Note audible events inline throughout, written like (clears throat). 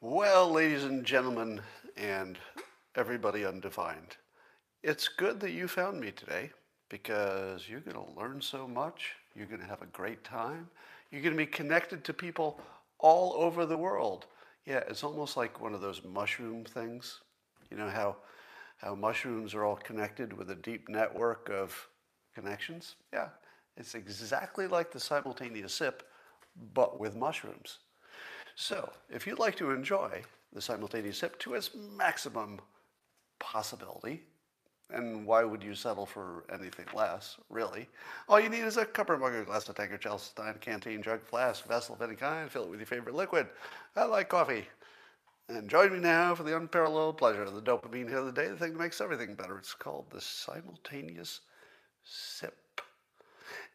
Well, ladies and gentlemen, and everybody undefined, it's good that you found me today because you're going to learn so much. You're going to have a great time. You're going to be connected to people all over the world. Yeah, it's almost like one of those mushroom things. You know how, how mushrooms are all connected with a deep network of connections? Yeah, it's exactly like the simultaneous sip, but with mushrooms. So, if you'd like to enjoy the simultaneous sip to its maximum possibility, and why would you settle for anything less, really? All you need is a cup or mug, a glass, a tankard, chalice, stein, canteen, jug, flask, vessel of any kind. Fill it with your favorite liquid. I like coffee. And join me now for the unparalleled pleasure of the dopamine hit of the day, the thing that makes everything better. It's called the simultaneous sip.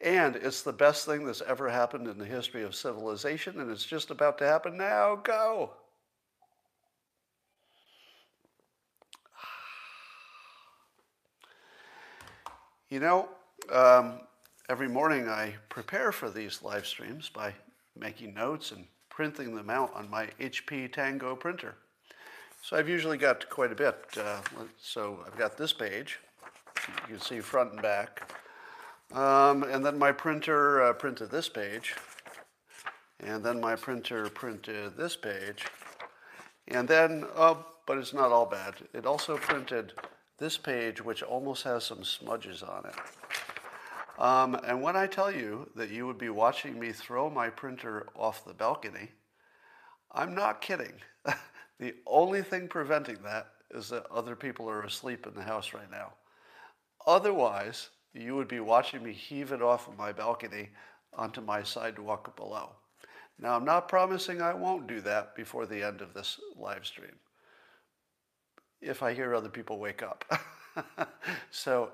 And it's the best thing that's ever happened in the history of civilization, and it's just about to happen now. Go! (sighs) You know, um, every morning I prepare for these live streams by making notes and printing them out on my HP Tango printer. So I've usually got quite a bit. Uh, so I've got this page, you can see front and back. Um, and then my printer uh, printed this page. And then my printer printed this page. And then, oh, but it's not all bad. It also printed this page, which almost has some smudges on it. Um, and when I tell you that you would be watching me throw my printer off the balcony, I'm not kidding. (laughs) the only thing preventing that is that other people are asleep in the house right now. Otherwise, you would be watching me heave it off of my balcony onto my sidewalk below. Now, I'm not promising I won't do that before the end of this live stream if I hear other people wake up. (laughs) so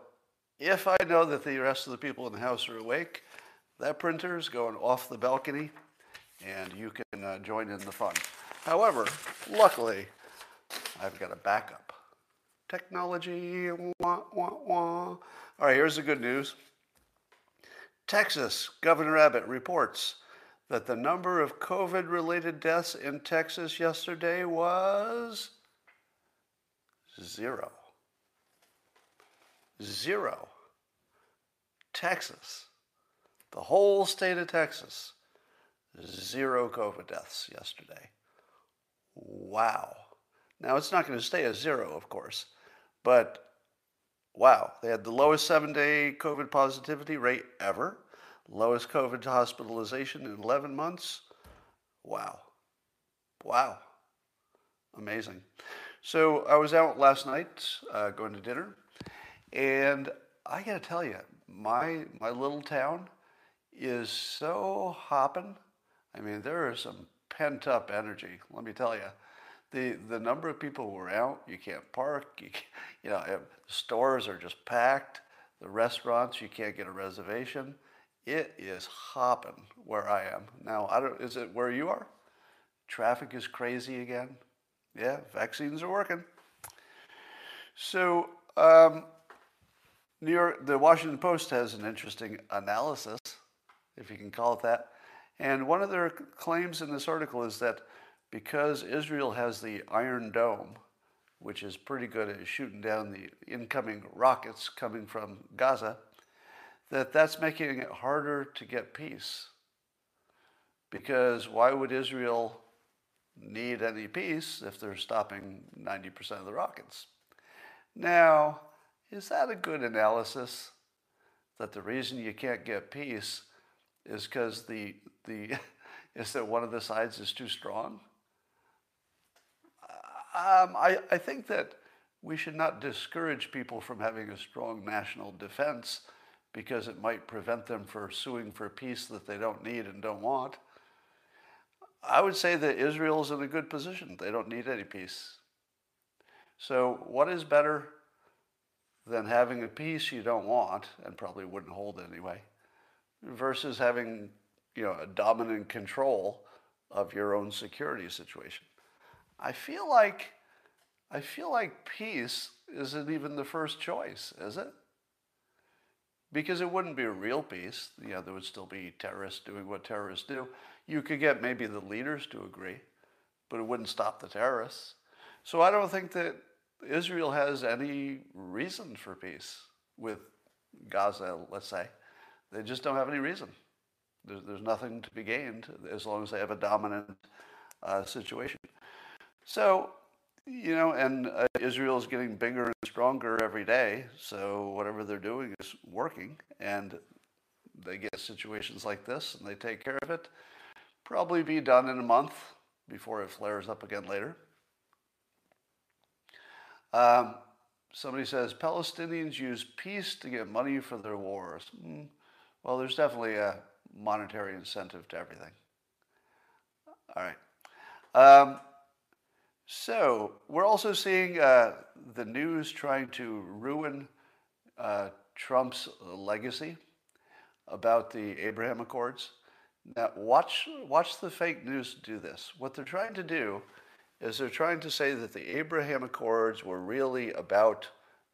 if I know that the rest of the people in the house are awake, that printer is going off the balcony and you can uh, join in the fun. However, luckily, I've got a backup. Technology, wah, wah, wah. All right, here's the good news. Texas, Governor Abbott reports that the number of COVID related deaths in Texas yesterday was Zero. Zero. Texas, the whole state of Texas, zero COVID deaths yesterday. Wow. Now, it's not going to stay at zero, of course, but wow, they had the lowest seven day COVID positivity rate ever, lowest COVID hospitalization in 11 months. Wow. Wow. Amazing. So I was out last night uh, going to dinner, and I got to tell you, my my little town is so hopping. I mean, there is some pent up energy. Let me tell you, the the number of people who are out, you can't park. You, you know, stores are just packed. The restaurants, you can't get a reservation. It is hopping where I am now. I don't. Is it where you are? Traffic is crazy again. Yeah, vaccines are working. So, um, New York, the Washington Post has an interesting analysis, if you can call it that. And one of their claims in this article is that because Israel has the Iron Dome, which is pretty good at shooting down the incoming rockets coming from Gaza, that that's making it harder to get peace. Because why would Israel need any peace if they're stopping 90% of the rockets. Now, is that a good analysis? That the reason you can't get peace is because the, the, (laughs) is that one of the sides is too strong? Um, I, I think that we should not discourage people from having a strong national defense because it might prevent them from suing for peace that they don't need and don't want. I would say that Israel is in a good position. They don't need any peace. So, what is better than having a peace you don't want and probably wouldn't hold anyway, versus having you know a dominant control of your own security situation? I feel like I feel like peace isn't even the first choice, is it? Because it wouldn't be a real peace. Know, there would still be terrorists doing what terrorists do You could get maybe the leaders to agree, but it wouldn't stop the terrorists. So I don't think that Israel has any reason for peace with Gaza, let's say. They just don't have any reason. There's, there's nothing to be gained as long as they have a dominant uh, situation. So, you know, and uh, Israel is getting bigger and stronger every day. So whatever they're doing is working, and they get situations like this and they take care of it. Probably be done in a month before it flares up again later. Um, somebody says Palestinians use peace to get money for their wars. Mm, well, there's definitely a monetary incentive to everything. All right. Um, so we're also seeing uh, the news trying to ruin uh, Trump's legacy about the Abraham Accords. Now, watch, watch the fake news do this. What they're trying to do is they're trying to say that the Abraham Accords were really about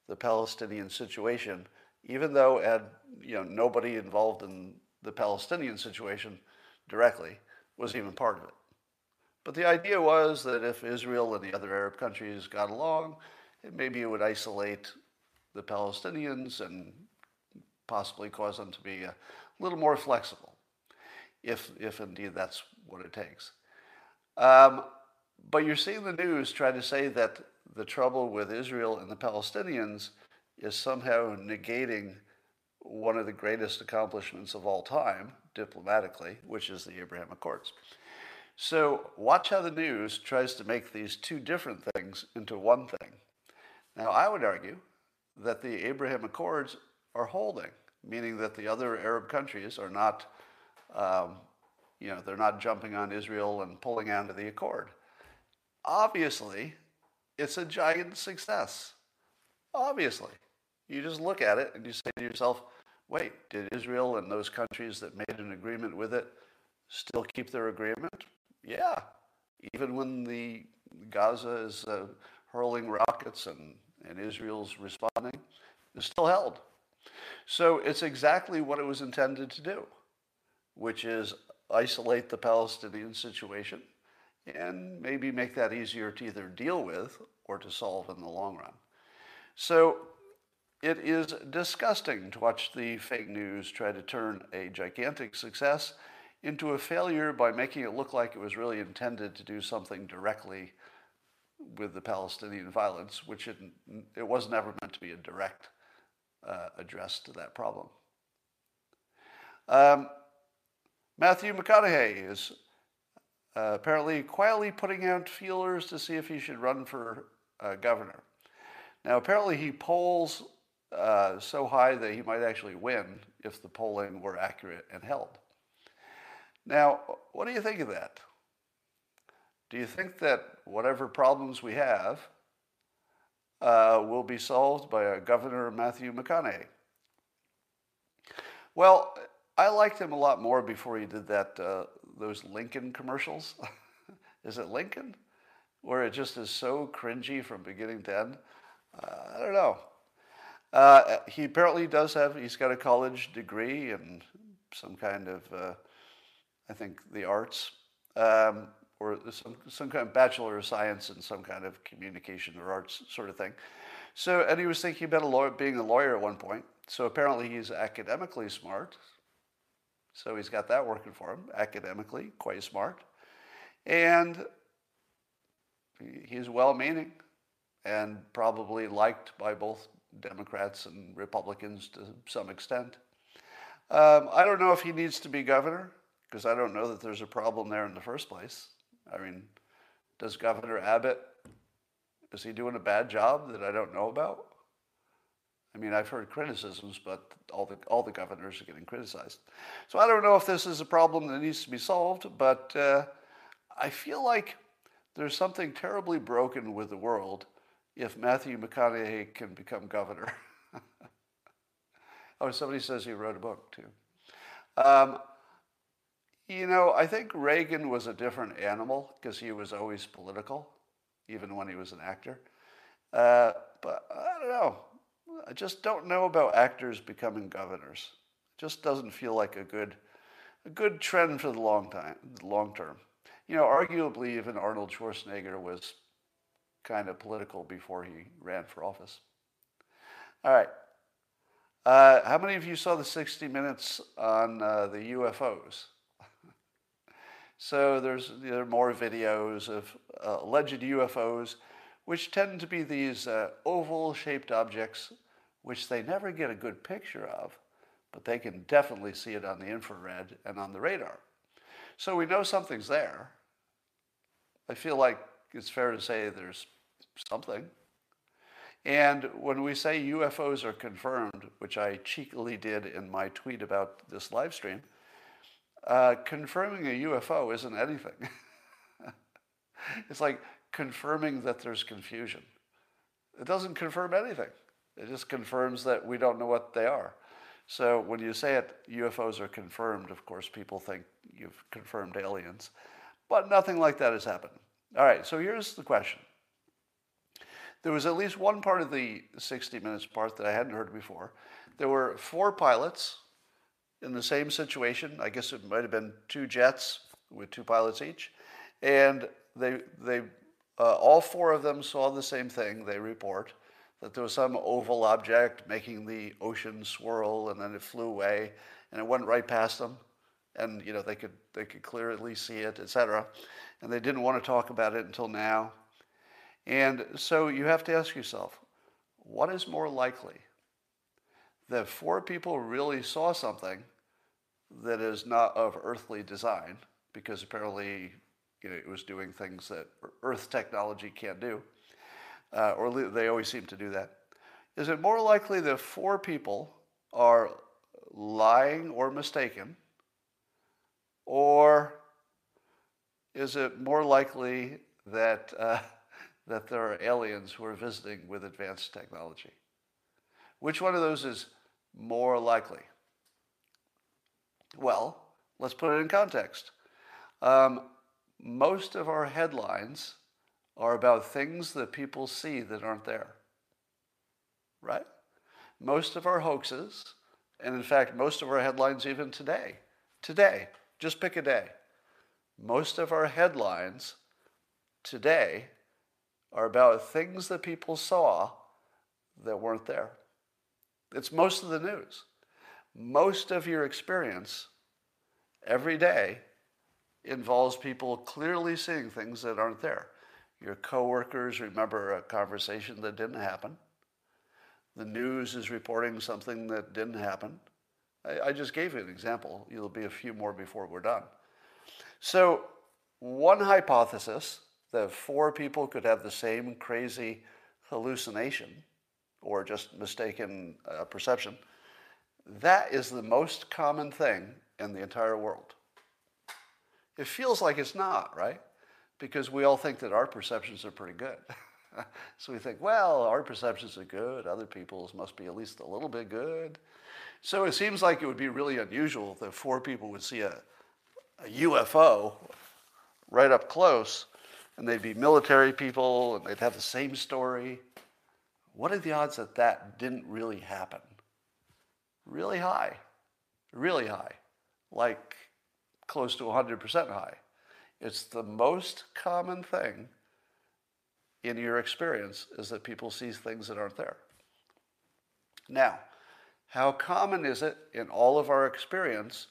the Palestinian situation, even though and, you know, nobody involved in the Palestinian situation directly was even part of it. But the idea was that if Israel and the other Arab countries got along, maybe it would isolate the Palestinians and possibly cause them to be a little more flexible, if, if indeed that's what it takes. Um, but you're seeing the news try to say that the trouble with Israel and the Palestinians is somehow negating one of the greatest accomplishments of all time, diplomatically, which is the Abraham Accords. So watch how the news tries to make these two different things into one thing. Now, I would argue that the Abraham Accords are holding, meaning that the other Arab countries are not, um, you know, they're not jumping on Israel and pulling out of the accord. Obviously, it's a giant success. Obviously. You just look at it and you say to yourself, wait, did Israel and those countries that made an agreement with it still keep their agreement? Yeah. Even when the Gaza is uh, hurling rockets and, and Israel's responding, it's still held. So it's exactly what it was intended to do, which is isolate the Palestinian situation and maybe make that easier to either deal with or to solve in the long run. So it is disgusting to watch the fake news try to turn a gigantic success into a failure by making it look like it was really intended to do something directly with the Palestinian violence, which it, it was never meant to be a direct uh, address to that problem. Um, Matthew McConaughey is uh, apparently quietly putting out feelers to see if he should run for uh, governor. Now, apparently, he polls uh, so high that he might actually win if the polling were accurate and held. Now, what do you think of that? Do you think that whatever problems we have uh, will be solved by a Governor Matthew McConaughey? Well, I liked him a lot more before he did that uh, those Lincoln commercials. (laughs) is it Lincoln? Where it just is so cringy from beginning to end. Uh, I don't know. Uh, he apparently does have, he's got a college degree and some kind of, uh, I think, the arts, um, or some, some kind of Bachelor of Science in some kind of communication or arts sort of thing. So, and he was thinking about a lawyer, being a lawyer at one point. So apparently he's academically smart. So he's got that working for him, academically, quite smart. And he's well meaning and probably liked by both Democrats and Republicans to some extent. Um, I don't know if he needs to be governor because I don't know that there's a problem there in the first place. I mean, does Governor Abbott, is he doing a bad job that I don't know about? I mean, I've heard criticisms, but all the, all the governors are getting criticized. So I don't know if this is a problem that needs to be solved, but uh, I feel like there's something terribly broken with the world if Matthew McConaughey can become governor. (laughs) oh, somebody says he wrote a book too. Um, you know, I think Reagan was a different animal because he was always political, even when he was an actor. Uh, but I don't know. I just don't know about actors becoming governors. It just doesn't feel like a good a good trend for the long time, long term. You know, arguably, even Arnold Schwarzenegger was kind of political before he ran for office. All right. Uh, how many of you saw the 60 Minutes on uh, the UFOs? So there's there are more videos of uh, alleged UFOs, which tend to be these uh, oval-shaped objects, which they never get a good picture of, but they can definitely see it on the infrared and on the radar. So we know something's there. I feel like it's fair to say there's something. And when we say UFOs are confirmed, which I cheekily did in my tweet about this live stream, uh, confirming a UFO isn't anything. (laughs) it's like confirming that there's confusion. It doesn't confirm anything. It just confirms that we don't know what they are. So when you say it, UFOs are confirmed, of course, people think you've confirmed aliens. But nothing like that has happened. All right, so here's the question. There was at least one part of the 60 Minutes part that I hadn't heard before. There were four pilots in the same situation. I guess it might have been two jets with two pilots each. And they, they, uh, all four of them saw the same thing, they report that there was some oval object making the ocean swirl and then it flew away and it went right past them. And you know they could they could clearly see it etc and they didn't want to talk about it until now. And so you have to ask yourself what is more likely? That four people really saw something that is not of earthly design because apparently you know, it was doing things that earth technology can't do uh, or they always seem to do that. Is it more likely that four people are lying or mistaken, or is it more likely that, uh, (laughs) that there are aliens who are visiting with advanced technology? Which one of those is more likely? Well, let's put it in context. Um, most of our headlines are about things that people see that aren't there. Right? Most of our hoaxes, and in fact, most of our headlines, even today, today, just pick a day, most of our headlines today are about things that people saw that weren't there. It's most of the news. Most of your experience every day involves people clearly seeing things that aren't there. Your coworkers remember a conversation that didn't happen. The news is reporting something that didn't happen. I, I just gave you an example. There'll be a few more before we're done. So, one hypothesis that four people could have the same crazy hallucination or just mistaken uh, perception, that is the most common thing in the entire world. It feels like it's not, right? because we all think that our perceptions are pretty good. (laughs) so we think, well, our perceptions are good, other people's must be at least a little bit good. So it seems like it would be really unusual that four people would see a, a UFO right up close and they'd be military people and they'd have the same story. What are the odds that that didn't really happen? Really high, really high, like close to 100% high. It's the most common thing in your experience is that people see things that aren't there. Now, how common is it in all of our experience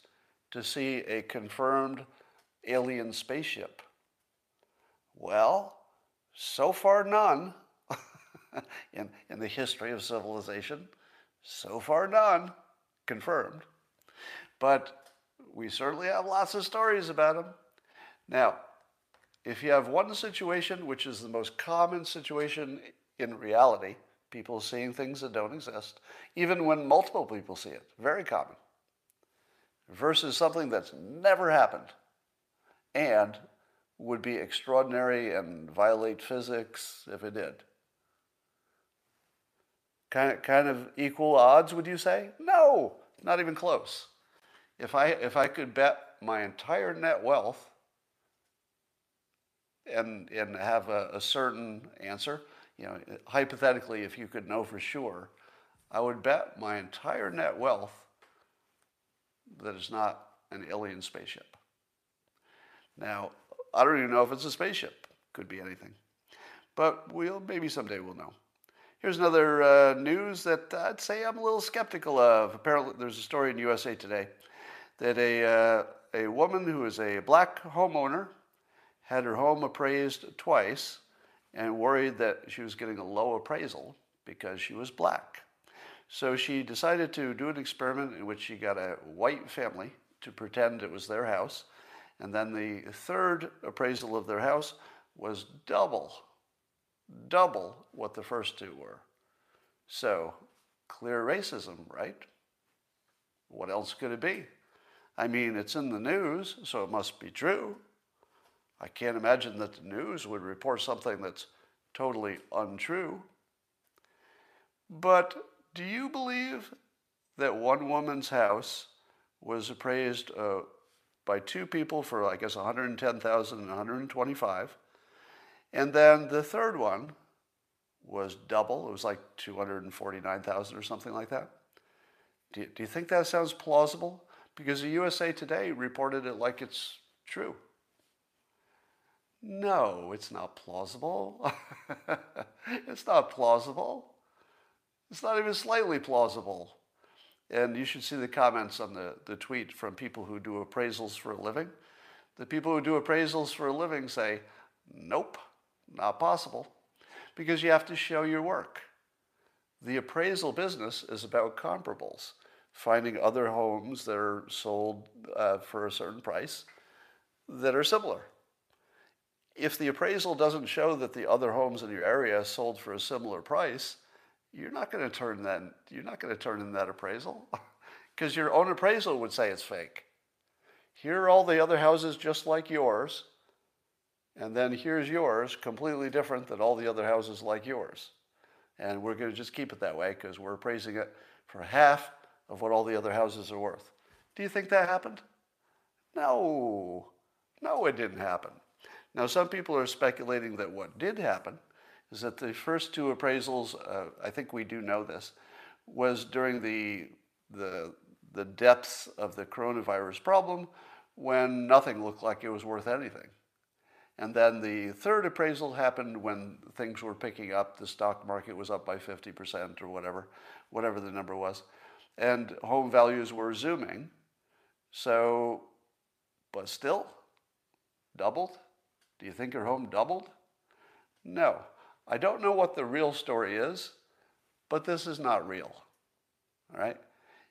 to see a confirmed alien spaceship? Well, so far none (laughs) in, in the history of civilization. So far none confirmed. But we certainly have lots of stories about them. Now, if you have one situation, which is the most common situation in reality, people seeing things that don't exist, even when multiple people see it, very common, versus something that's never happened and would be extraordinary and violate physics if it did. Kind of, kind of equal odds, would you say? No, not even close. If I, if I could bet my entire net wealth and, and have a, a certain answer. You know, hypothetically, if you could know for sure, I would bet my entire net wealth that it's not an alien spaceship. Now, I don't even know if it's a spaceship. Could be anything. But we'll maybe someday we'll know. Here's another uh, news that I'd say I'm a little skeptical of. Apparently, there's a story in USA Today that a, uh, a woman who is a black homeowner had her home appraised twice and worried that she was getting a low appraisal because she was black. So she decided to do an experiment in which she got a white family to pretend it was their house. And then the third appraisal of their house was double, double what the first two were. So, clear racism, right? What else could it be? I mean, it's in the news, so it must be true. I can't imagine that the news would report something that's totally untrue. But do you believe that one woman's house was appraised uh, by two people for, I guess, 110,000 and 125, and then the third one was double. It was like 249,000 or something like that. Do you, do you think that sounds plausible? Because the USA Today reported it like it's true. No, it's not plausible. (laughs) it's not plausible. It's not even slightly plausible. And you should see the comments on the, the tweet from people who do appraisals for a living. The people who do appraisals for a living say, nope, not possible, because you have to show your work. The appraisal business is about comparables, finding other homes that are sold uh, for a certain price that are similar if the appraisal doesn't show that the other homes in your area sold for a similar price, you're not going to turn that you're not going to turn in that appraisal (laughs) because your own appraisal would say it's fake. Here are all the other houses just like yours, and then here's yours completely different than all the other houses like yours. And we're going to just keep it that way because we're appraising it for half of what all the other houses are worth. Do you think that happened? No. No, it didn't happen. Now, some people are speculating that what did happen is that the first two appraisals, uh, I think we do know this, was during the, the, the depths of the coronavirus problem when nothing looked like it was worth anything. And then the third appraisal happened when things were picking up. The stock market was up by 50% or whatever, whatever the number was. And home values were zooming. So, but still, doubled. Do you think your home doubled? No. I don't know what the real story is, but this is not real. All right?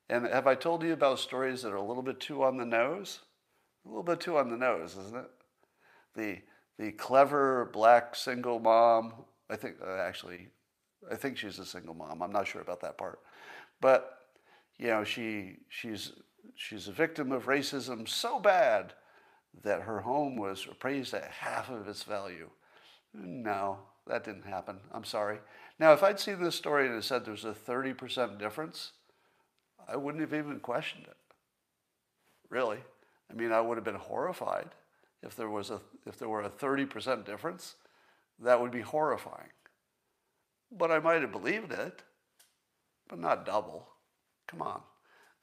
And have I told you about stories that are a little bit too on the nose? A little bit too on the nose, isn't it? The, the clever black single mom, I think, uh, actually, I think she's a single mom. I'm not sure about that part. But, you know, she, she's, she's a victim of racism so bad that her home was appraised at half of its value. No, that didn't happen. I'm sorry. Now, if I'd seen this story and it said there's a 30% difference, I wouldn't have even questioned it. Really. I mean, I would have been horrified if there was a if there were a 30% difference. That would be horrifying. But I might have believed it, but not double. Come on.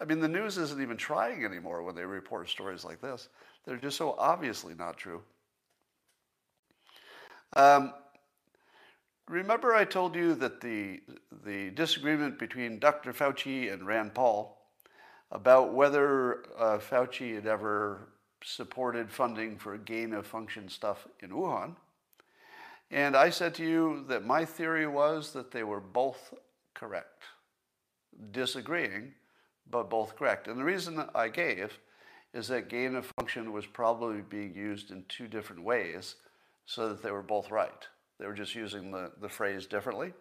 I mean, the news isn't even trying anymore when they report stories like this. They're just so obviously not true. Um, remember, I told you that the, the disagreement between Dr. Fauci and Rand Paul about whether uh, Fauci had ever supported funding for gain of function stuff in Wuhan. And I said to you that my theory was that they were both correct, disagreeing, but both correct. And the reason that I gave is that gain of function was probably being used in two different ways so that they were both right. They were just using the, the phrase differently.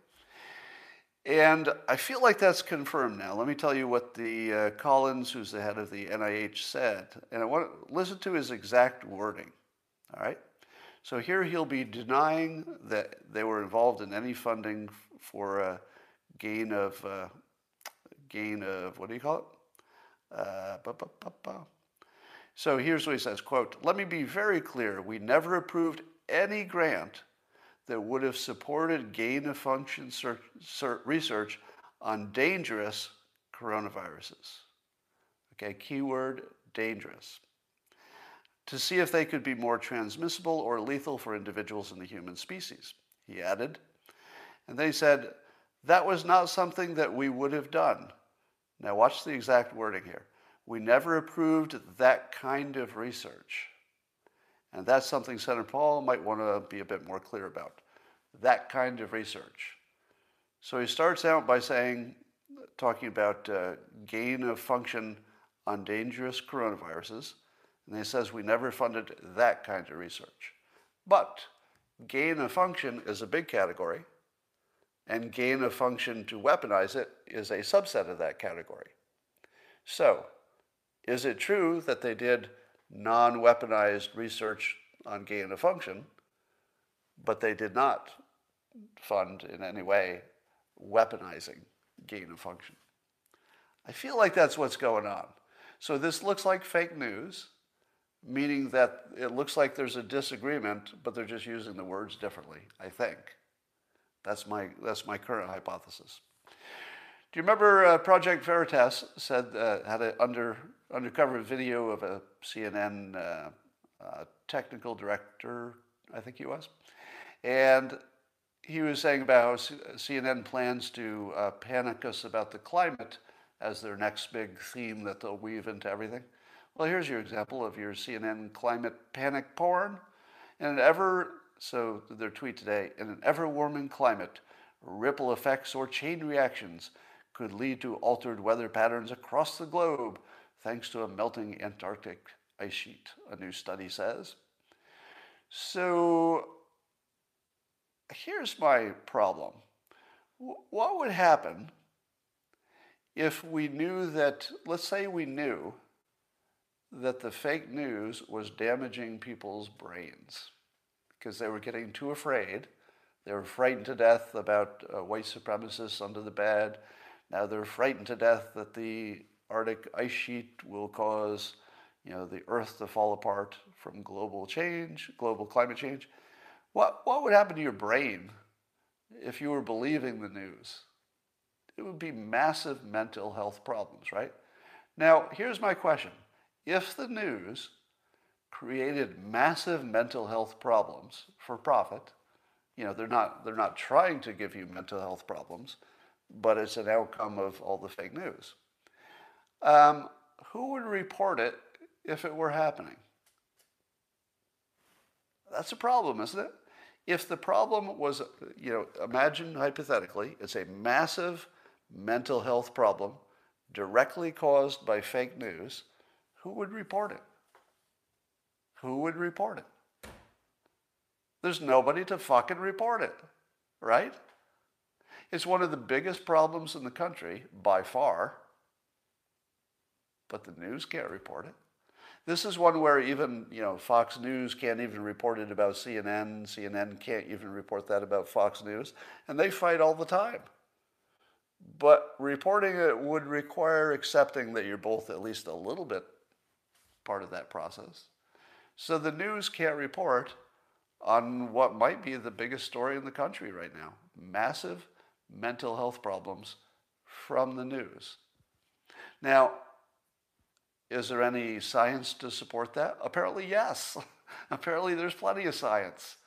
And I feel like that's confirmed now. Let me tell you what the uh, Collins, who's the head of the NIH, said. And I want to listen to his exact wording. All right? So here he'll be denying that they were involved in any funding for uh, gain of uh, gain of what do you call it? Uh, so here's what he says, quote, let me be very clear. We never approved any grant that would have supported gain of function research on dangerous coronaviruses. Okay, keyword dangerous to see if they could be more transmissible or lethal for individuals in the human species. He added, and they said, that was not something that we would have done. Now, watch the exact wording here. We never approved that kind of research. And that's something Senator Paul might want to be a bit more clear about. That kind of research. So he starts out by saying, talking about uh, gain of function on dangerous coronaviruses. And he says we never funded that kind of research. But gain of function is a big category, and gain of function to weaponize it is a subset of that category. So, is it true that they did non weaponized research on gain of function, but they did not fund in any way weaponizing gain of function? I feel like that's what's going on. So, this looks like fake news meaning that it looks like there's a disagreement, but they're just using the words differently, I think. That's my, that's my current hypothesis. Do you remember uh, Project Veritas said uh, had an under, undercover video of a CNN uh, uh, technical director, I think he was, and he was saying about how CNN plans to uh, panic us about the climate as their next big theme that they'll weave into everything. Well, here's your example of your CNN climate panic porn. In an ever, so their tweet today, in an ever warming climate, ripple effects or chain reactions could lead to altered weather patterns across the globe thanks to a melting Antarctic ice sheet, a new study says. So here's my problem. What would happen if we knew that, let's say we knew that the fake news was damaging people's brains because they were getting too afraid. They were frightened to death about uh, white supremacists under the bed. Now they're frightened to death that the Arctic ice sheet will cause, you know, the Earth to fall apart from global change, global climate change. What, what would happen to your brain if you were believing the news? It would be massive mental health problems, right? Now, here's my question if the news created massive mental health problems for profit, you know, they're not, they're not trying to give you mental health problems, but it's an outcome of all the fake news. Um, who would report it if it were happening? That's a problem, isn't it? If the problem was, you know, imagine hypothetically, it's a massive mental health problem directly caused by fake news who would report it? Who would report it? There's nobody to fucking report it, right? It's one of the biggest problems in the country by far, but the news can't report it. This is one where even, you know, Fox News can't even report it about CNN. CNN can't even report that about Fox News. And they fight all the time. But reporting it would require accepting that you're both at least a little bit part of that process. So the news can't report on what might be the biggest story in the country right now massive mental health problems from the news. Now, is there any science to support that? Apparently, yes. (laughs) Apparently, there's plenty of science.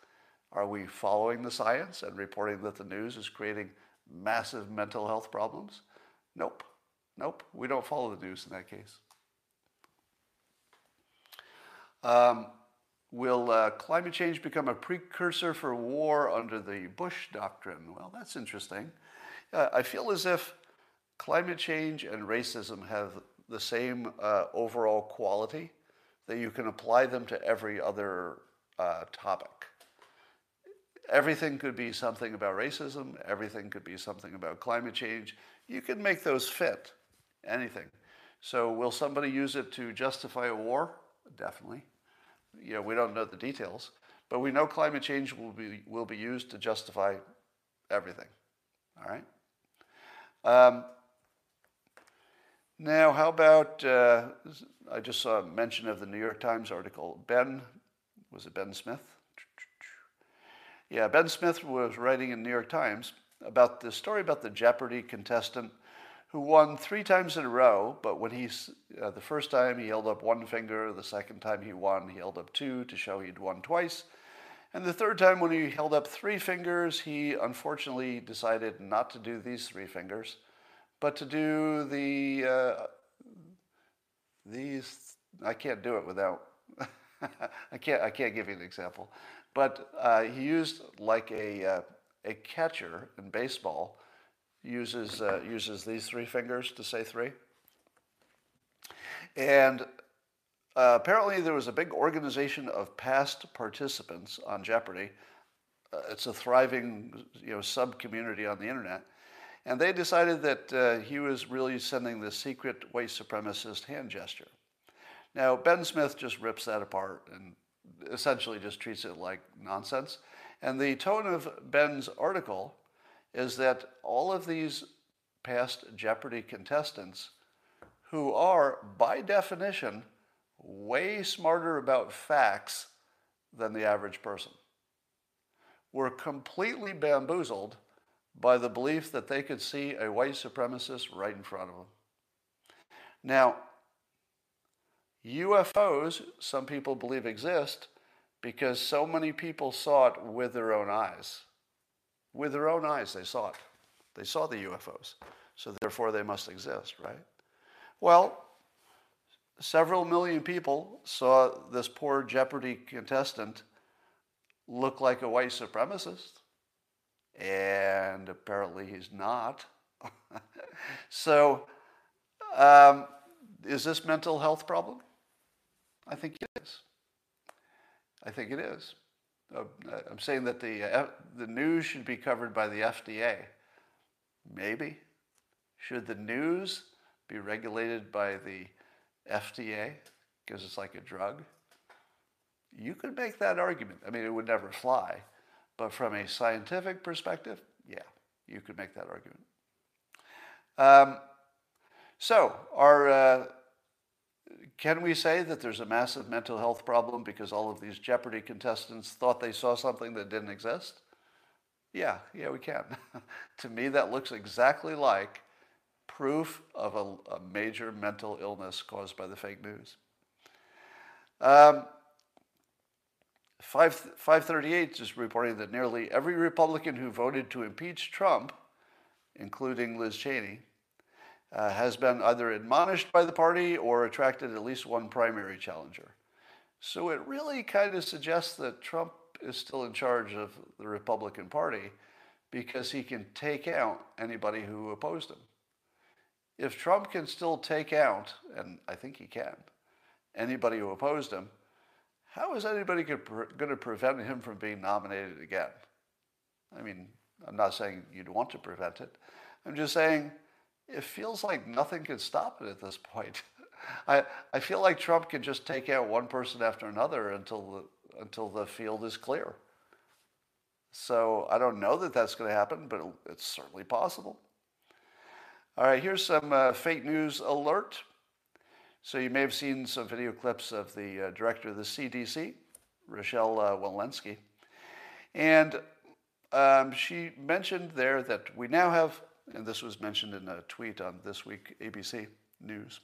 Are we following the science and reporting that the news is creating massive mental health problems? Nope. Nope. We don't follow the news in that case. Um, will uh, climate change become a precursor for war under the Bush doctrine? Well, that's interesting. Uh, I feel as if climate change and racism have the same uh, overall quality, that you can apply them to every other uh, topic. Everything could be something about racism, everything could be something about climate change. You can make those fit, anything. So, will somebody use it to justify a war? Definitely. You know, we don't know the details, but we know climate change will be, will be used to justify everything. All right? Um, now, how about, uh, I just saw a mention of the New York Times article. Ben, was it Ben Smith? Yeah, Ben Smith was writing in New York Times about the story about the Jeopardy contestant who won three times in a row, but when he, uh, the first time he held up one finger, the second time he won, he held up two to show he'd won twice. And the third time when he held up three fingers, he unfortunately decided not to do these three fingers, but to do the, uh, these, I can't do it without, (laughs) I can't, I can't give you an example. But uh, he used like a, uh, a catcher in baseball uses, uh, uses these three fingers to say three. And uh, apparently, there was a big organization of past participants on Jeopardy. Uh, it's a thriving, you know, sub community on the internet, and they decided that uh, he was really sending the secret white supremacist hand gesture. Now, Ben Smith just rips that apart and essentially just treats it like nonsense. And the tone of Ben's article is that all of these past Jeopardy contestants, who are by definition way smarter about facts than the average person, were completely bamboozled by the belief that they could see a white supremacist right in front of them. Now, UFOs, some people believe exist because so many people saw it with their own eyes. With their own eyes, they saw it. They saw the UFOs. So therefore, they must exist, right? Well, several million people saw this poor Jeopardy contestant look like a white supremacist. And apparently, he's not. (laughs) so, um, is this mental health problem? I think it is. I think it is. Uh, I'm saying that the, uh, the news should be covered by the FDA. Maybe. Should the news be regulated by the FDA because it's like a drug? You could make that argument. I mean, it would never fly. But from a scientific perspective, yeah, you could make that argument. Um, so, are, uh, can we say that there's a massive mental health problem because all of these Jeopardy contestants thought they saw something that didn't exist? Yeah, yeah, we can. (laughs) to me, that looks exactly like proof of a, a major mental illness caused by the fake news. Um, 5, 538 is reporting that nearly every Republican who voted to impeach Trump, including Liz Cheney, uh, has been either admonished by the party or attracted at least one primary challenger. So it really kind of suggests that Trump is still in charge of the Republican Party because he can take out anybody who opposed him. If Trump can still take out, and I think he can, anybody who opposed him, how is anybody going to prevent him from being nominated again? I mean, I'm not saying you'd want to prevent it. I'm just saying it feels like nothing can stop it at this point. (laughs) I, I feel like Trump can just take out one person after another until the, until the field is clear. So I don't know that that's going to happen, but it's certainly possible. All right, here's some uh, fake news alert. So you may have seen some video clips of the uh, director of the CDC, Rochelle uh, Walensky. And um, she mentioned there that we now have and this was mentioned in a tweet on This Week ABC News.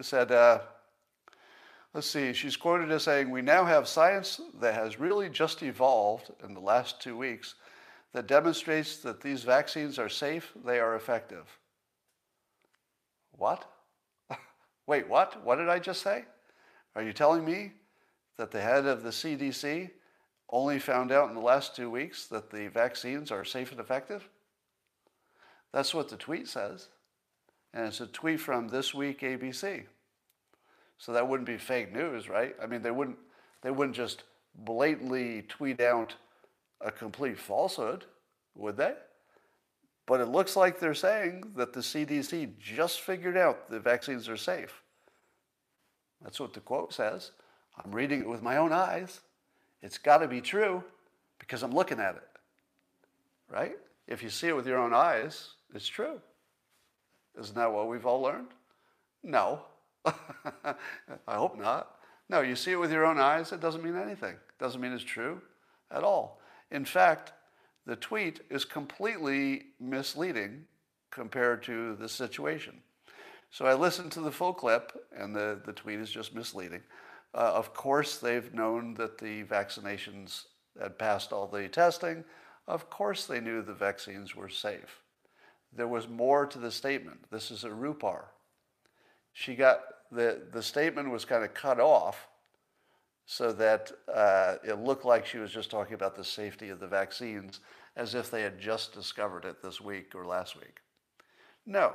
Said, uh, let's see, she's quoted as saying, We now have science that has really just evolved in the last two weeks that demonstrates that these vaccines are safe, they are effective. What? Wait, what? What did I just say? Are you telling me that the head of the CDC only found out in the last two weeks that the vaccines are safe and effective? That's what the tweet says. And it's a tweet from This Week ABC. So that wouldn't be fake news, right? I mean, they wouldn't, they wouldn't just blatantly tweet out a complete falsehood, would they? But it looks like they're saying that the CDC just figured out the vaccines are safe. That's what the quote says. I'm reading it with my own eyes. It's got to be true because I'm looking at it. Right? If you see it with your own eyes, it's true. Isn't that what we've all learned? No. (laughs) I hope not. No, you see it with your own eyes, it doesn't mean anything. It doesn't mean it's true at all. In fact, the tweet is completely misleading compared to the situation. So I listened to the full clip, and the, the tweet is just misleading. Uh, of course, they've known that the vaccinations had passed all the testing. Of course, they knew the vaccines were safe. There was more to the statement. This is a Rupar. She got the, the statement was kind of cut off so that uh, it looked like she was just talking about the safety of the vaccines as if they had just discovered it this week or last week. No.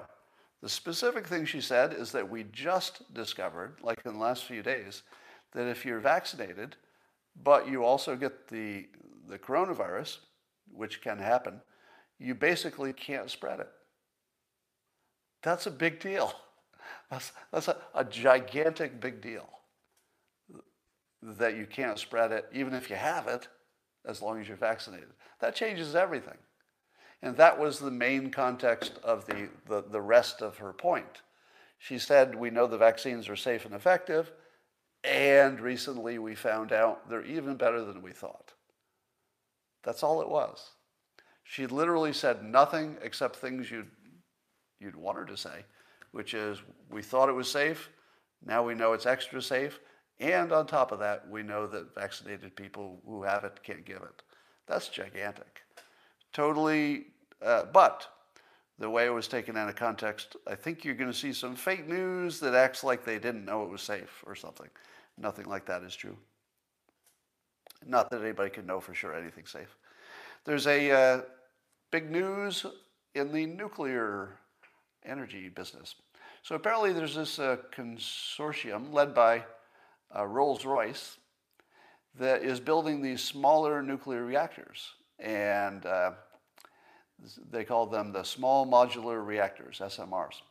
The specific thing she said is that we just discovered, like in the last few days, that if you're vaccinated, but you also get the, the coronavirus, which can happen, you basically can't spread it. That's a big deal. (laughs) That's, that's a, a gigantic big deal that you can't spread it, even if you have it, as long as you're vaccinated. That changes everything. And that was the main context of the, the, the rest of her point. She said, We know the vaccines are safe and effective, and recently we found out they're even better than we thought. That's all it was. She literally said nothing except things you'd, you'd want her to say, which is, We thought it was safe, now we know it's extra safe, and on top of that, we know that vaccinated people who have it can't give it. That's gigantic. Totally, uh, but the way it was taken out of context, I think you're going to see some fake news that acts like they didn't know it was safe or something. Nothing like that is true. Not that anybody can know for sure anything's safe. There's a uh, big news in the nuclear energy business. So apparently, there's this uh, consortium led by uh, Rolls Royce that is building these smaller nuclear reactors. And uh, they call them the small modular reactors, SMRs.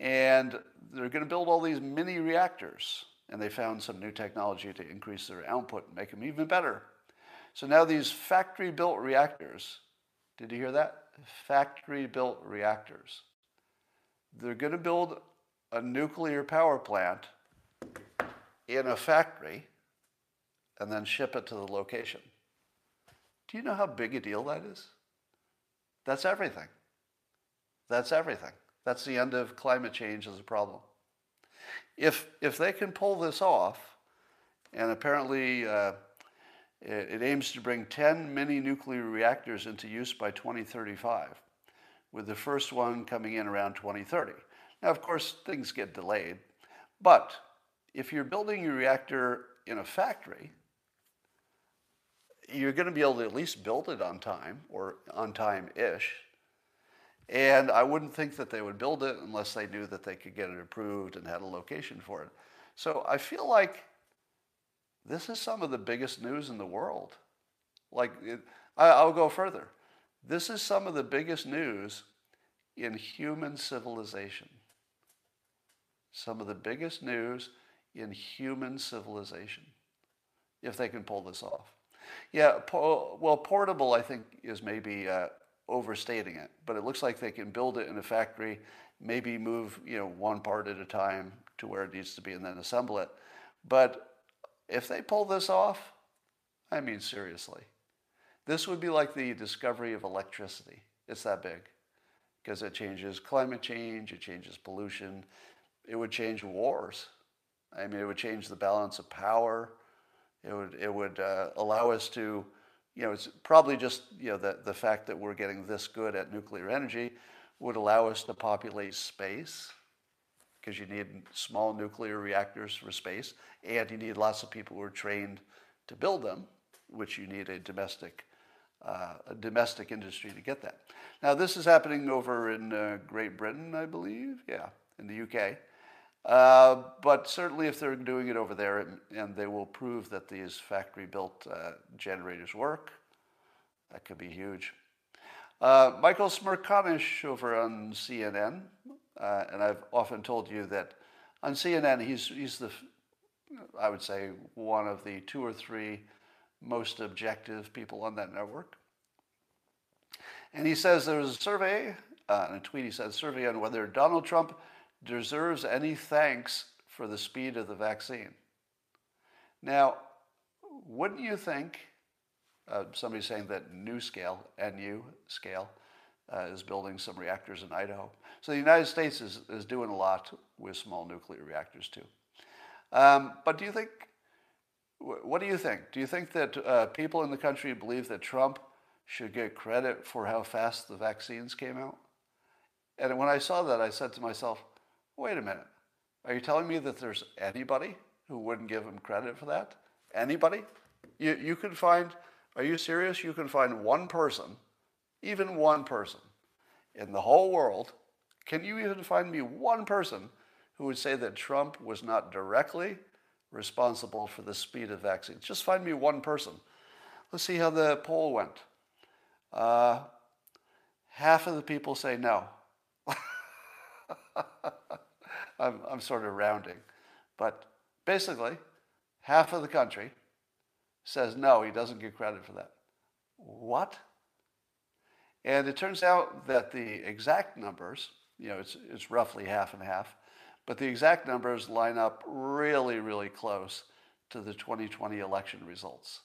And they're going to build all these mini reactors. And they found some new technology to increase their output and make them even better. So now these factory built reactors, did you hear that? Factory built reactors. They're going to build a nuclear power plant in a factory and then ship it to the location. Do you know how big a deal that is? That's everything. That's everything. That's the end of climate change as a problem. If, if they can pull this off, and apparently uh, it, it aims to bring 10 mini nuclear reactors into use by 2035, with the first one coming in around 2030. Now, of course, things get delayed, but if you're building your reactor in a factory, you're going to be able to at least build it on time or on time ish. And I wouldn't think that they would build it unless they knew that they could get it approved and had a location for it. So I feel like this is some of the biggest news in the world. Like, it, I, I'll go further. This is some of the biggest news in human civilization. Some of the biggest news in human civilization if they can pull this off. Yeah, po- well, portable, I think, is maybe uh, overstating it, but it looks like they can build it in a factory, maybe move you know one part at a time to where it needs to be, and then assemble it. But if they pull this off, I mean seriously, this would be like the discovery of electricity. It's that big because it changes climate change, it changes pollution, it would change wars. I mean, it would change the balance of power. It would, it would uh, allow us to, you know, it's probably just, you know, the, the fact that we're getting this good at nuclear energy would allow us to populate space because you need small nuclear reactors for space and you need lots of people who are trained to build them, which you need a domestic, uh, a domestic industry to get that. Now, this is happening over in uh, Great Britain, I believe. Yeah, in the UK. Uh, but certainly, if they're doing it over there and, and they will prove that these factory built uh, generators work, that could be huge. Uh, Michael Smerconish over on CNN, uh, and I've often told you that on CNN, he's, he's the, I would say, one of the two or three most objective people on that network. And he says there was a survey, uh, in a tweet, he said, survey on whether Donald Trump deserves any thanks for the speed of the vaccine. Now, wouldn't you think, uh, saying that NuScale, NU scale, uh, is building some reactors in Idaho. So the United States is, is doing a lot with small nuclear reactors too. Um, but do you think, what do you think? Do you think that uh, people in the country believe that Trump should get credit for how fast the vaccines came out? And when I saw that, I said to myself, wait a minute. Are you telling me that there's anybody who wouldn't give him credit for that? Anybody? You, you can find, are you serious? You can find one person, even one person in the whole world. Can you even find me one person who would say that Trump was not directly responsible for the speed of vaccines? Just find me one person. Let's see how the poll went. Uh, half of the people say no. (laughs) I'm, I'm sort of rounding. But basically, half of the country says no, he doesn't get credit for that. What? And it turns out that the exact numbers, you know, it's, it's roughly half and half, but the exact numbers line up really, really close to the 2020 election results.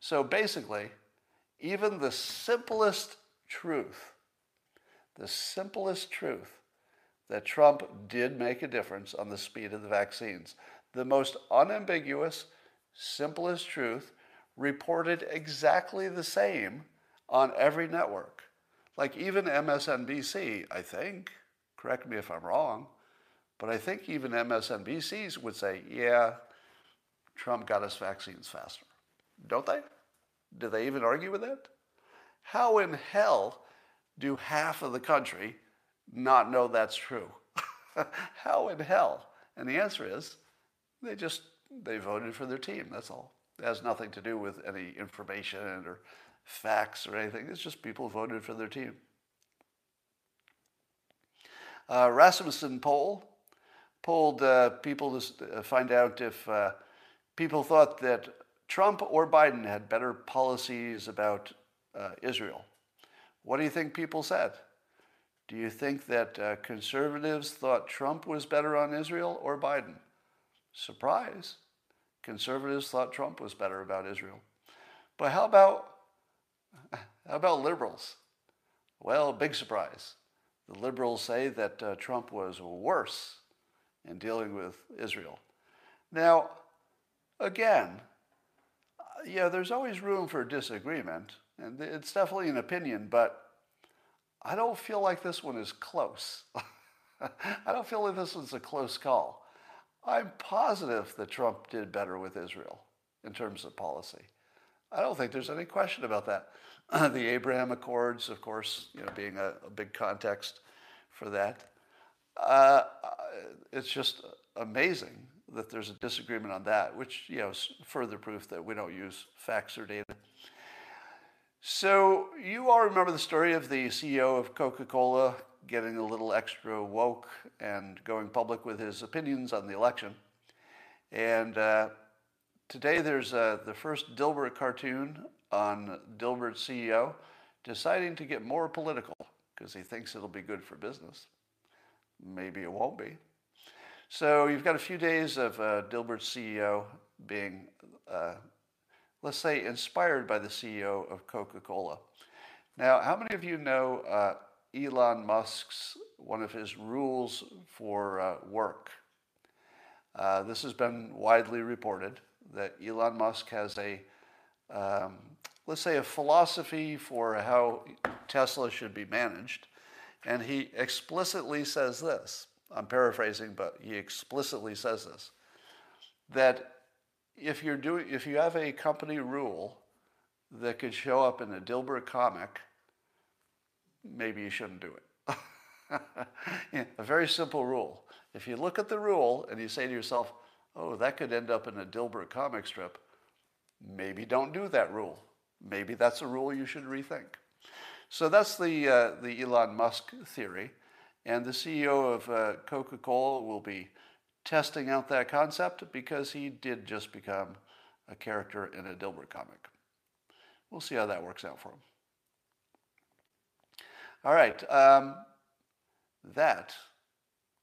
So basically, even the simplest truth, the simplest truth that Trump did make a difference on the speed of the vaccines, the most unambiguous, simplest truth, reported exactly the same on every network. Like even MSNBC, I think, correct me if I'm wrong, but I think even MSNBCs would say, yeah, Trump got us vaccines faster. Don't they? Do they even argue with that? How in hell do half of the country not know that's true? (laughs) How in hell? And the answer is they just they voted for their team. That's all. It has nothing to do with any information or facts or anything. It's just people voted for their team. Uh, Rasmussen poll polled uh, people to uh, find out if uh, people thought that Trump or Biden had better policies about uh, Israel. What do you think people said? Do you think that uh, conservatives thought Trump was better on Israel or Biden? Surprise. Conservatives thought Trump was better about Israel. But how about (laughs) how about liberals? Well, big surprise. The liberals say that uh, Trump was worse in dealing with Israel. Now, again, uh, yeah, there's always room for disagreement, and it's definitely an opinion, but I don't feel like this one is close. (laughs) I don't feel like this one's a close call. I'm positive that Trump did better with Israel in terms of policy. I don't think there's any question about that. (clears throat) the Abraham Accords, of course, you know, being a, a big context for that. Uh, it's just amazing that there's a disagreement on that, which you know is further proof that we don't use facts or data. So you all remember the story of the CEO of Coca-Cola getting a little extra woke and going public with his opinions on the election. And uh, today there's uh, the first Dilbert cartoon on Dilbert's CEO deciding to get more political because he thinks it'll be good for business. Maybe it won't be. So you've got a few days of uh, Dilbert's CEO being, uh, let's say, inspired by the CEO of Coca-Cola. Now, how many of you know uh, Elon Musk's one of his rules for uh, work. Uh, this has been widely reported that Elon Musk has a, um, let's say, a philosophy for how Tesla should be managed. And he explicitly says this I'm paraphrasing, but he explicitly says this that if, you're doing, if you have a company rule that could show up in a Dilbert comic, maybe you shouldn't do it. (laughs) yeah, a very simple rule. If you look at the rule and you say to yourself, oh, that could end up in a Dilbert comic strip, maybe don't do that rule. Maybe that's a rule you should rethink. So that's the, uh, the Elon Musk theory. And the CEO of uh, Coca Cola will be testing out that concept because he did just become a character in a Dilbert comic. We'll see how that works out for him. All right. Um, that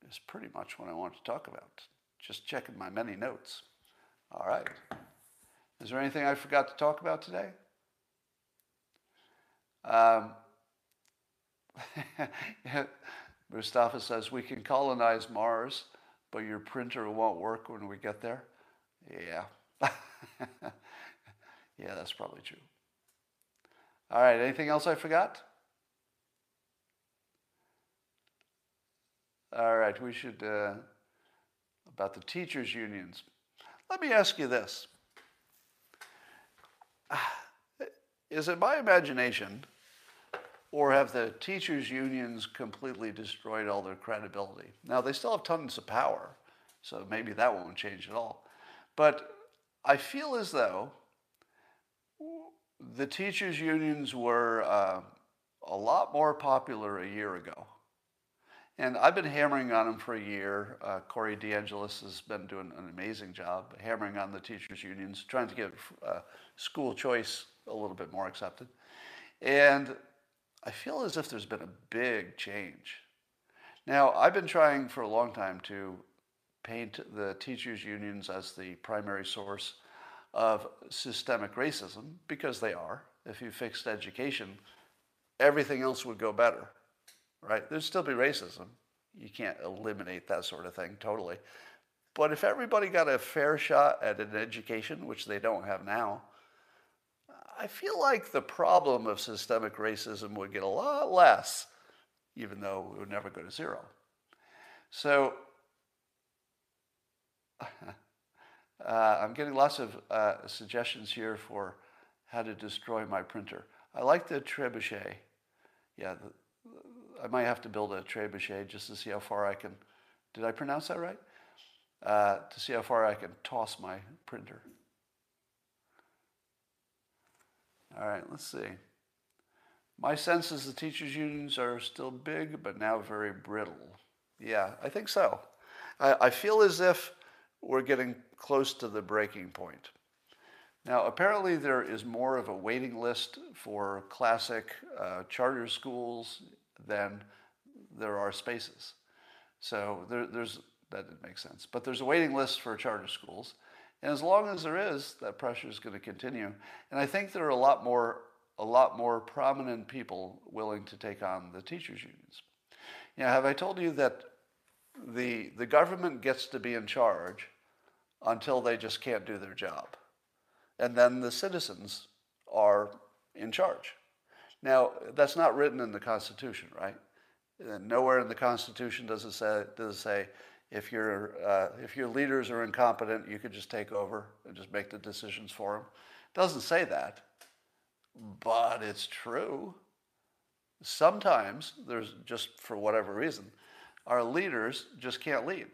is pretty much what I want to talk about. Just checking my many notes. All right. Is there anything I forgot to talk about today? Um, (laughs) Mustafa says, we can colonize Mars, but your printer won't work when we get there. Yeah. (laughs) yeah, that's probably true. All right, anything else I forgot? All right, we should, uh, about the teachers' unions. Let me ask you this (sighs) Is it my imagination, or have the teachers' unions completely destroyed all their credibility? Now, they still have tons of power, so maybe that won't change at all. But I feel as though the teachers' unions were uh, a lot more popular a year ago. And I've been hammering on them for a year. Uh, Corey DeAngelis has been doing an amazing job hammering on the teachers' unions, trying to get uh, school choice a little bit more accepted. And I feel as if there's been a big change. Now, I've been trying for a long time to paint the teachers' unions as the primary source of systemic racism because they are. If you fixed education, everything else would go better right? There'd still be racism. You can't eliminate that sort of thing totally. But if everybody got a fair shot at an education, which they don't have now, I feel like the problem of systemic racism would get a lot less, even though it would never go to zero. So (laughs) uh, I'm getting lots of uh, suggestions here for how to destroy my printer. I like the trebuchet. Yeah, the, I might have to build a trebuchet just to see how far I can. Did I pronounce that right? Uh, to see how far I can toss my printer. All right, let's see. My sense is the teachers' unions are still big, but now very brittle. Yeah, I think so. I, I feel as if we're getting close to the breaking point. Now, apparently, there is more of a waiting list for classic uh, charter schools than there are spaces. So there, there's that didn't make sense. But there's a waiting list for charter schools. And as long as there is, that pressure is going to continue. And I think there are a lot more a lot more prominent people willing to take on the teachers unions. Know, have I told you that the the government gets to be in charge until they just can't do their job. And then the citizens are in charge. Now, that's not written in the Constitution, right? Uh, nowhere in the Constitution does it say, does it say if, your, uh, if your leaders are incompetent, you could just take over and just make the decisions for them. It doesn't say that, but it's true. Sometimes there's just for whatever reason, our leaders just can't lead.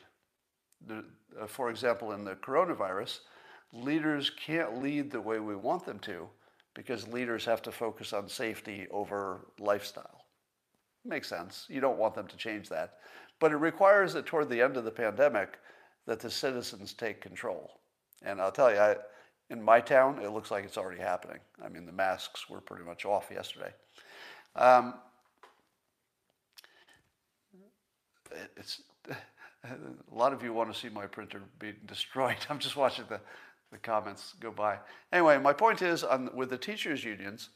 Uh, for example, in the coronavirus, leaders can't lead the way we want them to because leaders have to focus on safety over lifestyle. Makes sense. You don't want them to change that. But it requires that toward the end of the pandemic that the citizens take control. And I'll tell you, I, in my town, it looks like it's already happening. I mean, the masks were pretty much off yesterday. Um, it, it's (laughs) a lot of you want to see my printer being destroyed. (laughs) I'm just watching the the comments go by. Anyway, my point is on, with the teachers' unions,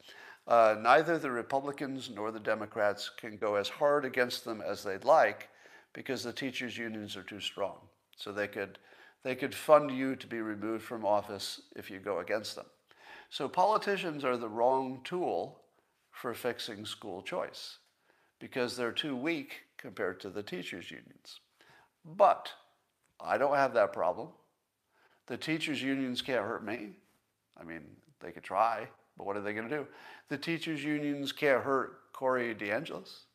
uh, neither the Republicans nor the Democrats can go as hard against them as they'd like because the teachers' unions are too strong. So they could, they could fund you to be removed from office if you go against them. So politicians are the wrong tool for fixing school choice because they're too weak compared to the teachers' unions. But I don't have that problem. The teachers' unions can't hurt me. I mean, they could try, but what are they going to do? The teachers' unions can't hurt Corey DeAngelis.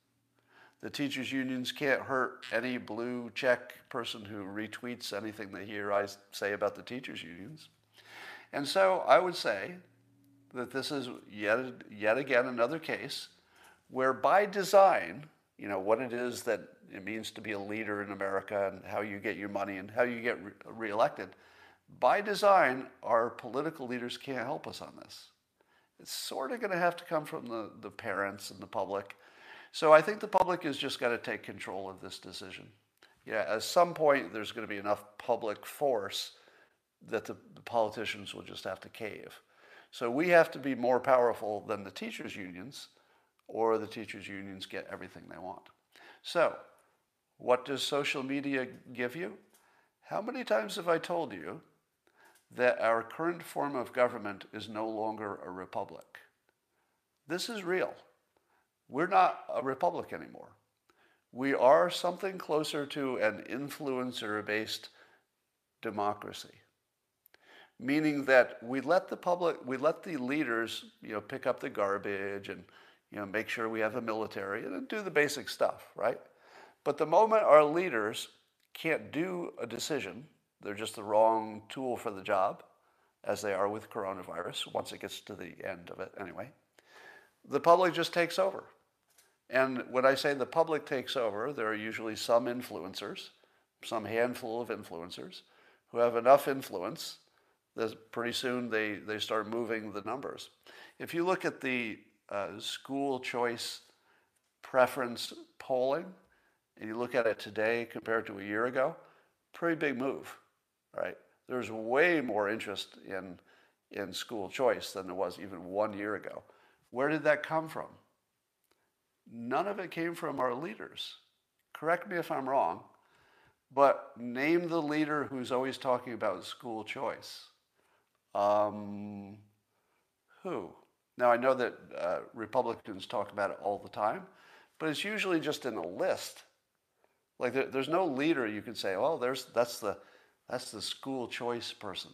The teachers' unions can't hurt any blue check person who retweets anything they hear I say about the teachers' unions. And so I would say that this is yet, yet again another case where by design, you know, what it is that it means to be a leader in America and how you get your money and how you get re- reelected – by design, our political leaders can't help us on this. It's sort of going to have to come from the, the parents and the public. So I think the public has just got to take control of this decision. Yeah, at some point, there's going to be enough public force that the, the politicians will just have to cave. So we have to be more powerful than the teachers' unions or the teachers' unions get everything they want. So, what does social media give you? How many times have I told you that our current form of government is no longer a republic? This is real. We're not a republic anymore. We are something closer to an influencer based democracy meaning that we let the public, we let the leaders, you know, pick up the garbage and, you know, make sure we have a military and do the basic stuff, right? But the moment our leaders can't do a decision, they're just the wrong tool for the job, as they are with coronavirus, once it gets to the end of it anyway, the public just takes over. And when I say the public takes over, there are usually some influencers, some handful of influencers, who have enough influence that pretty soon they, they start moving the numbers. If you look at the uh, school choice preference polling, and you look at it today compared to a year ago, pretty big move, right? There's way more interest in, in school choice than there was even one year ago. Where did that come from? None of it came from our leaders. Correct me if I'm wrong, but name the leader who's always talking about school choice. Um, who? Now, I know that uh, Republicans talk about it all the time, but it's usually just in a list. Like there, there's no leader you can say, oh, there's, that's, the, that's the school choice person.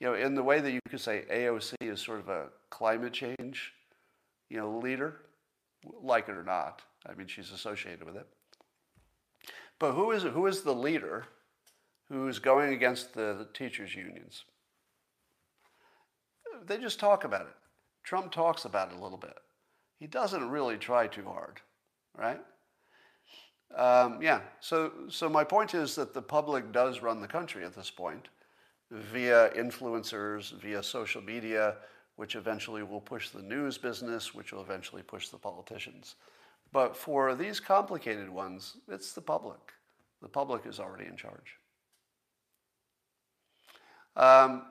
You know, in the way that you could say AOC is sort of a climate change, you know, leader, like it or not. I mean, she's associated with it. But who is, who is the leader who's going against the, teachers' unions? they just talk about it. Trump talks about it a little bit. He doesn't really try too hard, right? Um, yeah, so, so my point is that the public does run the country at this point via influencers, via social media, which eventually will push the news business, which will eventually push the politicians. But for these complicated ones, it's the public. The public is already in charge. Um,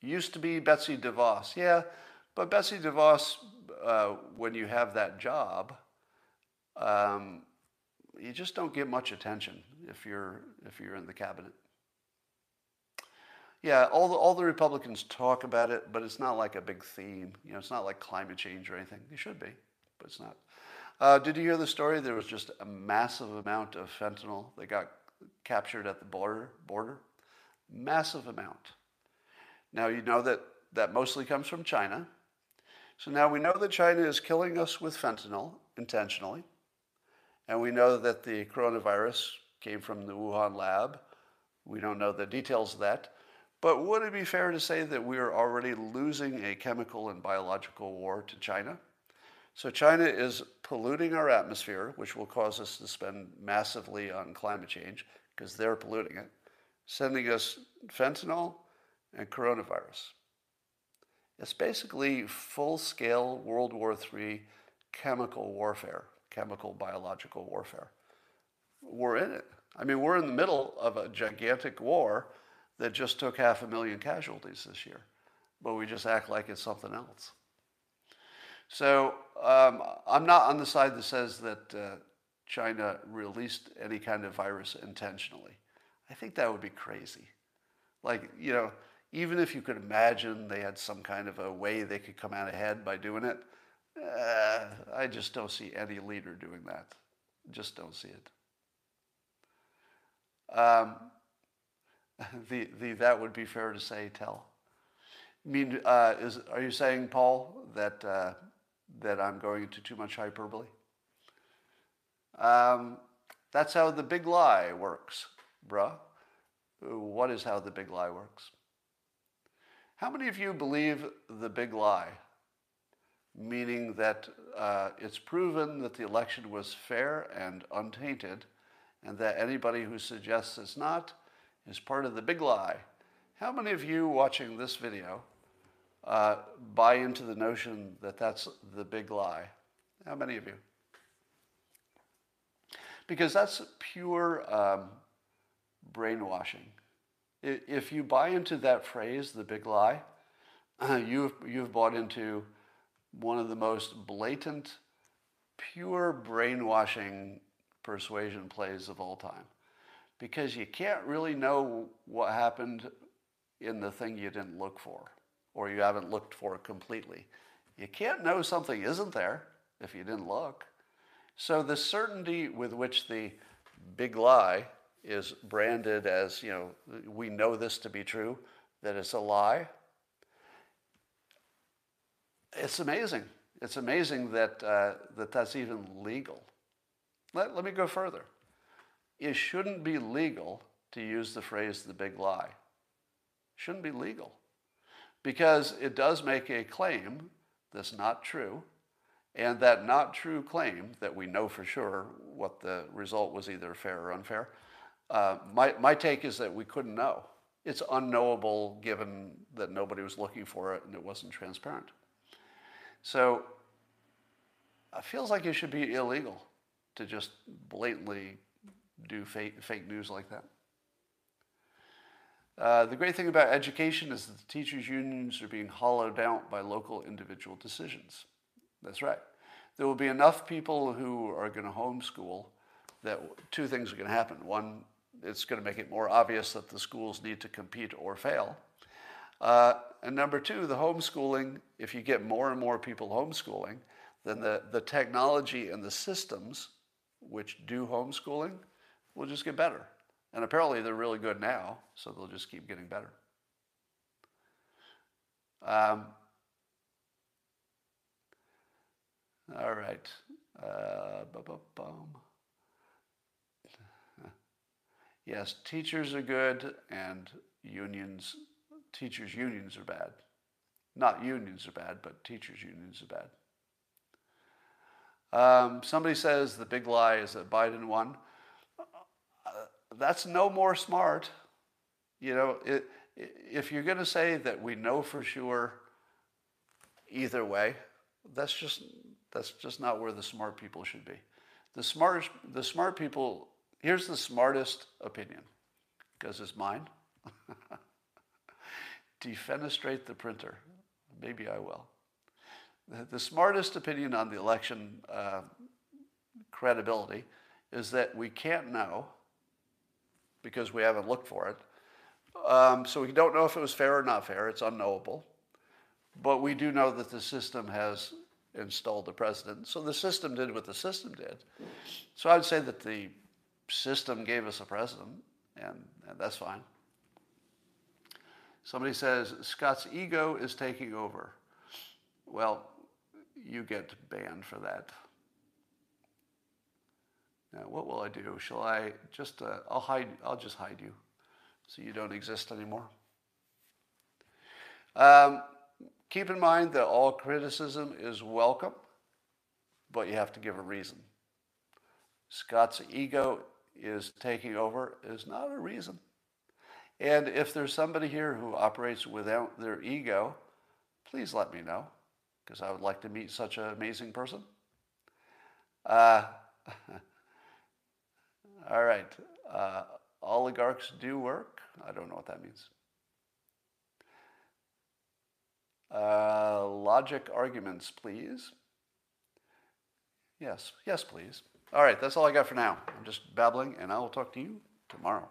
Used to be Betsy DeVos. Yeah, but Betsy DeVos, uh, when you have that job, um, you just don't get much attention if you're if you're in the cabinet. Yeah, all the all the Republicans talk about it, but it's not like a big theme. You know, it's not like climate change or anything. It should be, but it's not. Uh, did you hear the story? There was just a massive amount of fentanyl that got captured at the border. Border, massive amount. Now, you know that that mostly comes from China. So now we know that China is killing us with fentanyl intentionally. And we know that the coronavirus came from the Wuhan lab. We don't know the details of that. But would it be fair to say that we are already losing a chemical and biological war to China? So China is polluting our atmosphere, which will cause us to spend massively on climate change because they're polluting it, sending us fentanyl, and coronavirus. It's basically full scale World War III chemical warfare, chemical biological warfare. We're in it. I mean, we're in the middle of a gigantic war that just took half a million casualties this year, but we just act like it's something else. So um, I'm not on the side that says that uh, China released any kind of virus intentionally. I think that would be crazy. Like, you know, even if you could imagine they had some kind of a way they could come out ahead by doing it, uh, I just don't see any leader doing that. Just don't see it. Um, (laughs) the, the, that would be fair to say, tell. I mean, uh, is, are you saying, Paul, that, uh, that I'm going into too much hyperbole? Um, that's how the big lie works, bruh. What is how the big lie works? How many of you believe the big lie? Meaning that uh, it's proven that the election was fair and untainted, and that anybody who suggests it's not is part of the big lie. How many of you watching this video uh, buy into the notion that that's the big lie? How many of you? Because that's pure um, brainwashing. If you buy into that phrase, the big lie, (clears throat) you've, you've bought into one of the most blatant pure brainwashing persuasion plays of all time because you can't really know what happened in the thing you didn't look for or you haven't looked for completely. You can't know something isn't there if you didn't look. So the certainty with which the big lie is branded as, you know, we know this to be true, that it's a lie, it's amazing. It's amazing that, uh, that that's even legal. Let, let me go further. It shouldn't be legal to use the phrase the big lie. It Shouldn't be legal because it does make a claim that's not true, and that not true claim that we know for sure what the result was either fair or unfair. Uh, my, my take is that we couldn't know. It's unknowable given that nobody was looking for it and it wasn't transparent. So it feels like it should be illegal to just blatantly do fake, fake news like that. Uh, the great thing about education is that the teachers' unions are being hollowed out by local individual decisions. That's right. There will be enough people who are going to homeschool that two things are going to happen. One, it's going to make it more obvious that the schools need to compete or fail. Uh, and number two, the homeschooling, if you get more and more people homeschooling, then the, the technology and the systems which do homeschooling will just get better. And apparently they're really good now, so they'll just keep getting better. Um, all right. Uh, yes, teachers are good and unions teachers' unions are bad. Not unions are bad, but teachers' unions are bad. Um, somebody says the big lie is that Biden won. That's no more smart. You know, it, if you're going to say that we know for sure either way, that's just that's just not where the smart people should be. The smart the smart people. Here's the smartest opinion, because it's mine. (laughs) defenestrate the printer. Maybe I will. The, the smartest opinion on the election uh, credibility is that we can't know because we haven't looked for it. Um, so we don't know if it was fair or not fair. It's unknowable. But we do know that the system has installed the president. So the system did what the system did. So I'd say that the system gave us a president, and, and that's fine. Somebody says, Scott's ego is taking over. Well, you get banned for that. Now, what will I do? Shall I just, uh, I'll hide, I'll just hide you so you don't exist anymore. Um, keep in mind that all criticism is welcome, but you have to give a reason. Scott's ego is taking over is not a reason. And if there's somebody here who operates without their ego, please let me know, because I would like to meet such an amazing person. Uh, (laughs) all right. Uh, oligarchs do work. I don't know what that means. Uh, logic arguments, please. Yes, yes, please. All right, that's all I got for now. I'm just babbling, and I will talk to you tomorrow.